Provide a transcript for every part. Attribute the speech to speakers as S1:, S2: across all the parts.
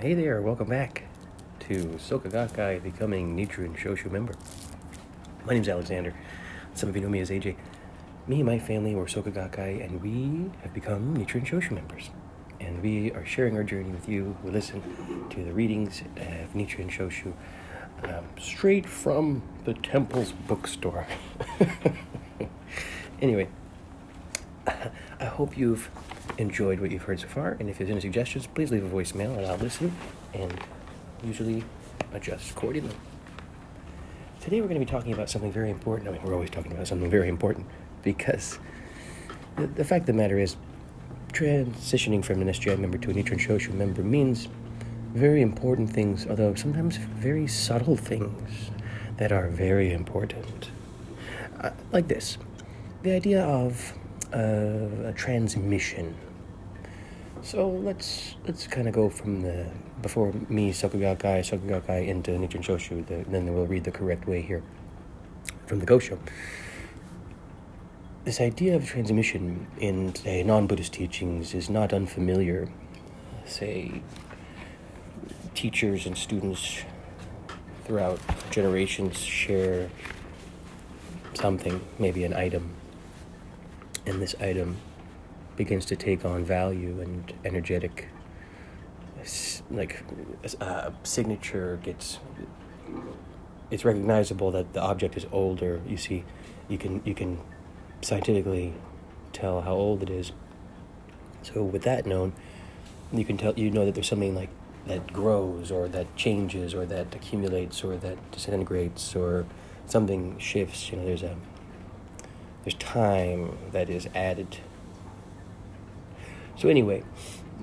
S1: Hey there, welcome back to Soka Gakkai becoming Nichiren Shoshu member. My name's Alexander. Some of you know me as AJ. Me and my family were Soka Gakkai, and we have become Nichiren Shoshu members. And we are sharing our journey with you. We listen to the readings of Nichiren Shoshu um, straight from the temple's bookstore. anyway, I hope you've enjoyed what you've heard so far. And if there's any suggestions, please leave a voicemail and I'll listen and usually adjust accordingly. Today we're going to be talking about something very important. I mean, we're always talking about something very important because the, the fact of the matter is, transitioning from an SGI member to a Nichiren Shoshu member means very important things, although sometimes very subtle things that are very important. Uh, like this the idea of uh, a transmission. So let's let's kind of go from the before me Soka Gakkai Sokugakai into Nichiren Shoshu. The, then we'll read the correct way here from the Gosho. This idea of transmission in say non-Buddhist teachings is not unfamiliar. Say teachers and students throughout generations share something, maybe an item, and this item begins to take on value and energetic like uh, signature gets it's recognizable that the object is older you see you can you can scientifically tell how old it is. So with that known you can tell you know that there's something like that grows or that changes or that accumulates or that disintegrates or something shifts. You know there's a there's time that is added. So anyway,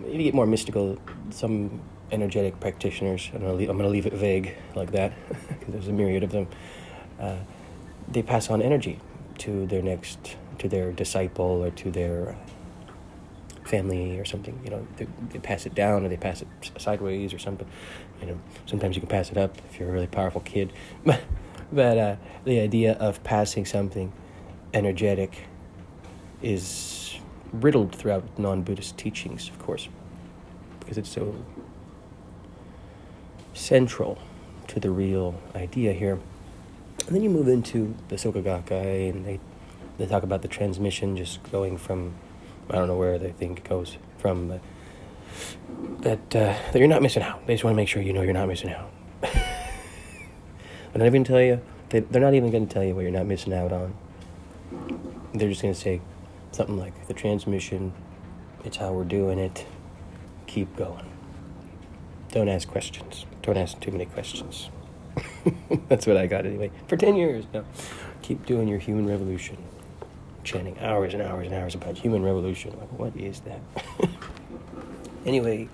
S1: if you get more mystical, some energetic practitioners, I'm going to leave it vague like that, because there's a myriad of them, uh, they pass on energy to their next, to their disciple or to their family or something. You know, they, they pass it down or they pass it sideways or something. You know, sometimes you can pass it up if you're a really powerful kid. But, uh, the idea of passing something energetic is riddled throughout non Buddhist teachings, of course, because it's so central to the real idea here. And then you move into the Soka and they, they talk about the transmission just going from, I don't know where they think it goes from, but that, uh, that you're not missing out. They just want to make sure you know you're not missing out. But I even tell you, they, they're not even going to tell you what you're not missing out on. They're just going to say, something like the transmission, it's how we're doing it, keep going. Don't ask questions. Don't ask too many questions. That's what I got anyway. For 10 years now. Keep doing your human revolution. Chanting hours and hours and hours about human revolution. Like, what is that? anyway,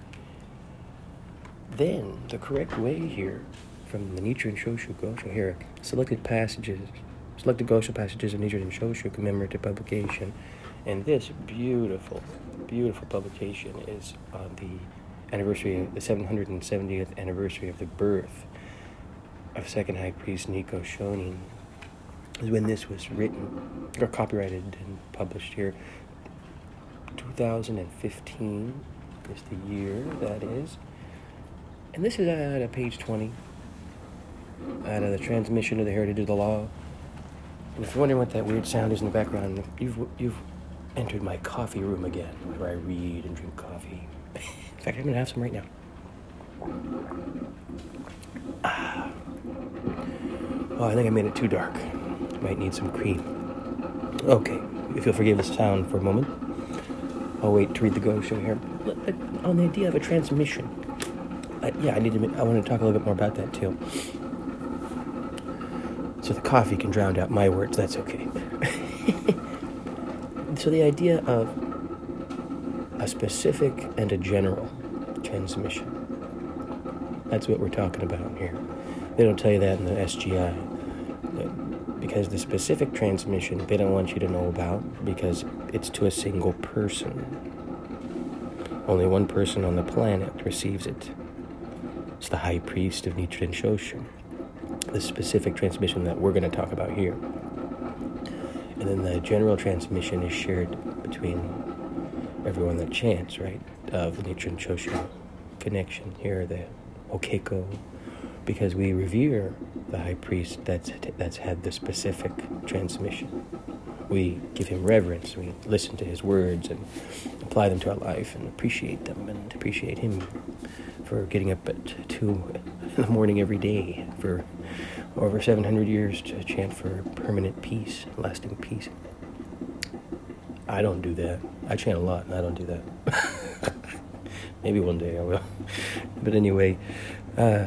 S1: then the correct way here from the Nichiren Shoshu Gosho here, selected passages, selected Gosho passages of Nichiren Shoshu commemorative publication and this beautiful, beautiful publication is on the anniversary, the 770th anniversary of the birth of Second High Priest Nikko Shonin. Is when this was written or copyrighted and published here. 2015 is the year that is. And this is out of page 20, out of the transmission of the heritage of the law. And if you're wondering what that weird sound is in the background, you've, you've entered my coffee room again, where I read and drink coffee. In fact, I'm gonna have some right now. Oh, I think I made it too dark. Might need some cream. Okay, if you'll forgive the sound for a moment, I'll wait to read the Gosho here. On the idea of a transmission, I, yeah, I need to. I want to talk a little bit more about that too. So the coffee can drown out my words. That's okay. so the idea of a specific and a general transmission. That's what we're talking about here. They don't tell you that in the SGI. Because the specific transmission they don't want you to know about because it's to a single person. Only one person on the planet receives it. It's the high priest of Nichiren Shoshu. The specific transmission that we're going to talk about here. And then the general transmission is shared between everyone that chants, right? Of Nichiren Shoshu connection. Here, the Hokkeko, because we revere the high priest that's that's had the specific transmission. We give him reverence. We listen to his words and apply them to our life and appreciate them and appreciate him for getting up at two in the morning every day for over 700 years to chant for permanent peace, lasting peace. I don't do that. I chant a lot and I don't do that. Maybe one day I will. But anyway, uh,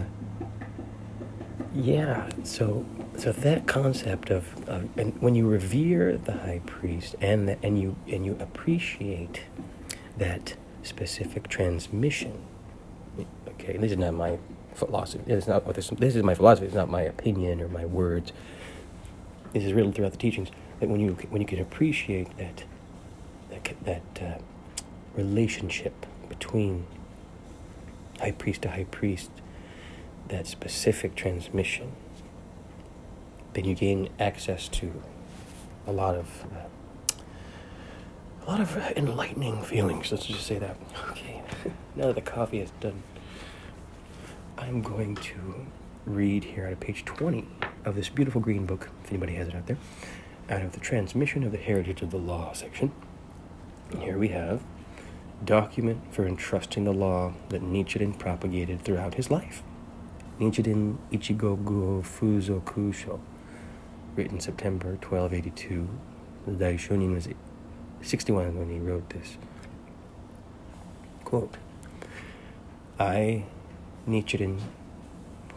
S1: yeah, so so that concept of, of and when you revere the high priest and the, and you and you appreciate that specific transmission. Okay, this is not my philosophy. It's not this. This is my philosophy. It's not my opinion or my words. This is written throughout the teachings. That when you when you can appreciate that that that uh, relationship between high priest to high priest that specific transmission, then you gain access to a lot of uh, a lot of enlightening feelings. Let's just say that. Okay, now that the coffee is done, I'm going to read here out of page 20 of this beautiful green book, if anybody has it out there, out of the Transmission of the Heritage of the Law section. Here we have document for entrusting the law that Nichiren propagated throughout his life. Nichiren Ichigo Guho Fuzokusho, written September 1282. The Daishonin was 61 when he wrote this. Quote I, Nichiren,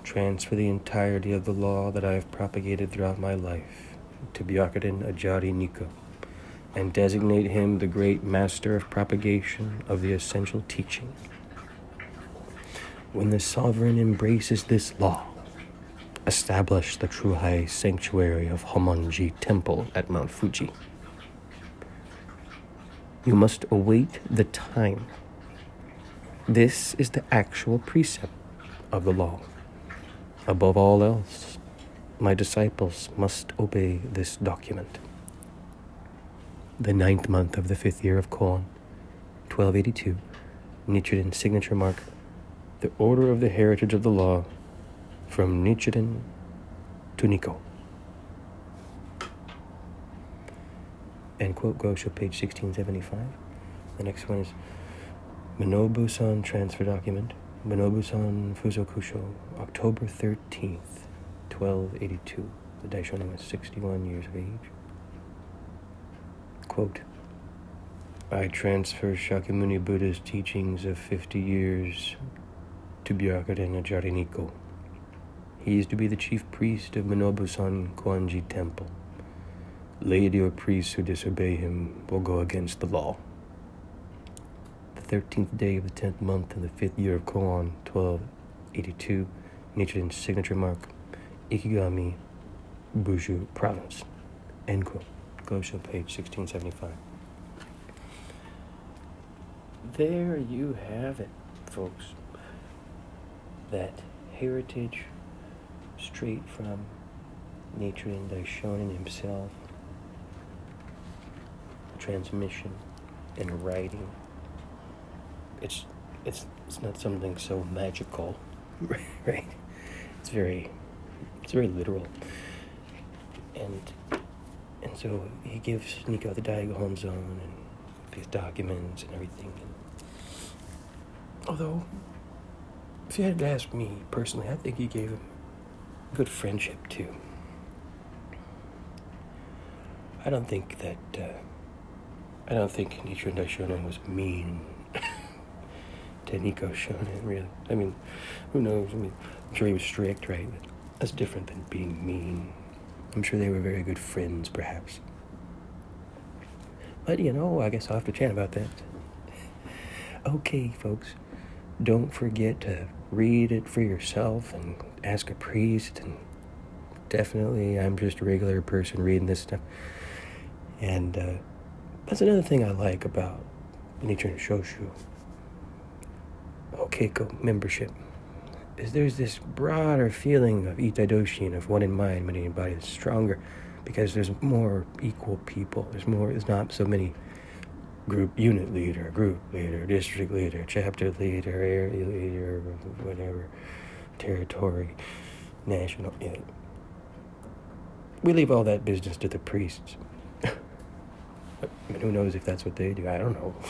S1: transfer the entirety of the law that I have propagated throughout my life to Byakuren Ajari Nikko and designate him the great master of propagation of the essential teaching when the sovereign embraces this law, establish the true high sanctuary of Honmonji Temple at Mount Fuji. You must await the time. This is the actual precept of the law. Above all else, my disciples must obey this document. The ninth month of the fifth year of Koan, 1282, Nichiren's signature mark the order of the heritage of the law from Nichiren to Nikko. End quote, Gosho, page 1675. The next one is Minobu-san transfer document. Minobu-san Fuzokusho, October 13th, 1282. The Daishonin was 61 years of age. Quote, I transfer Shakyamuni Buddha's teachings of 50 years to Byakuren Ajari Nikko. He is to be the chief priest of Minobu-san Kuonji Temple. Lady or priests who disobey him will go against the law. The thirteenth day of the tenth month in the fifth year of Koan, 1282, Nichiren's signature mark, Ikegami, Bushu Province. End quote. Gosho, page 1675. There you have it, folks that heritage straight from nature Nichiren Daishonin himself, transmission and writing. It's it's it's not something so magical, right? It's very it's very literal, and and so he gives Nikko the Dai-Gohonzon and these documents and everything. Although if you had to ask me personally, I think he gave him good friendship too. I don't think that. Uh, I don't think Nichiren Daishonin was mean to Nikko Shonin, really. I mean, who knows? I mean, I'm sure he was strict, right? That's different than being mean. I'm sure they were very good friends, perhaps. But, you know, I guess I'll have to chat about that. okay, folks. Don't forget to read it for yourself and ask a priest. And definitely, I'm just a regular person reading this stuff. And uh, that's another thing I like about Nichiren Shoshu. Hokkeko membership is there's this broader feeling of Itaidoshin, of one in mind, many in body, that's stronger because there's more equal people. There's more, there's not so many group unit leader, group leader, district leader, chapter leader, area leader, whatever, territory, national. Yeah. We leave all that business to the priests. I mean, who knows if that's what they do? I don't know.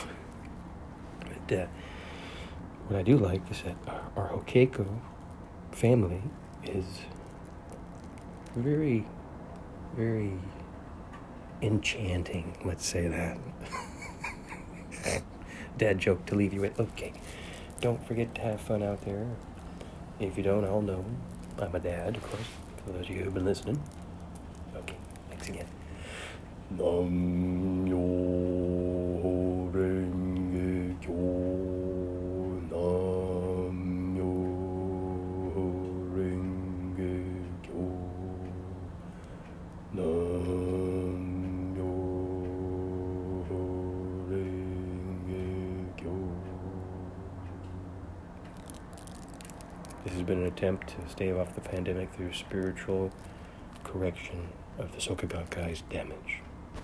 S1: But uh, what I do like is that our, Hokkeko family is very, very enchanting. Let's say that. Dad joke to leave you with. Okay, don't forget to have fun out there. If you don't, I'll know. I'm a dad, of course, for those of you who've been listening. Okay, thanks again. Nam been an attempt to stave off the pandemic through spiritual correction of the Soka Gakkai's damage.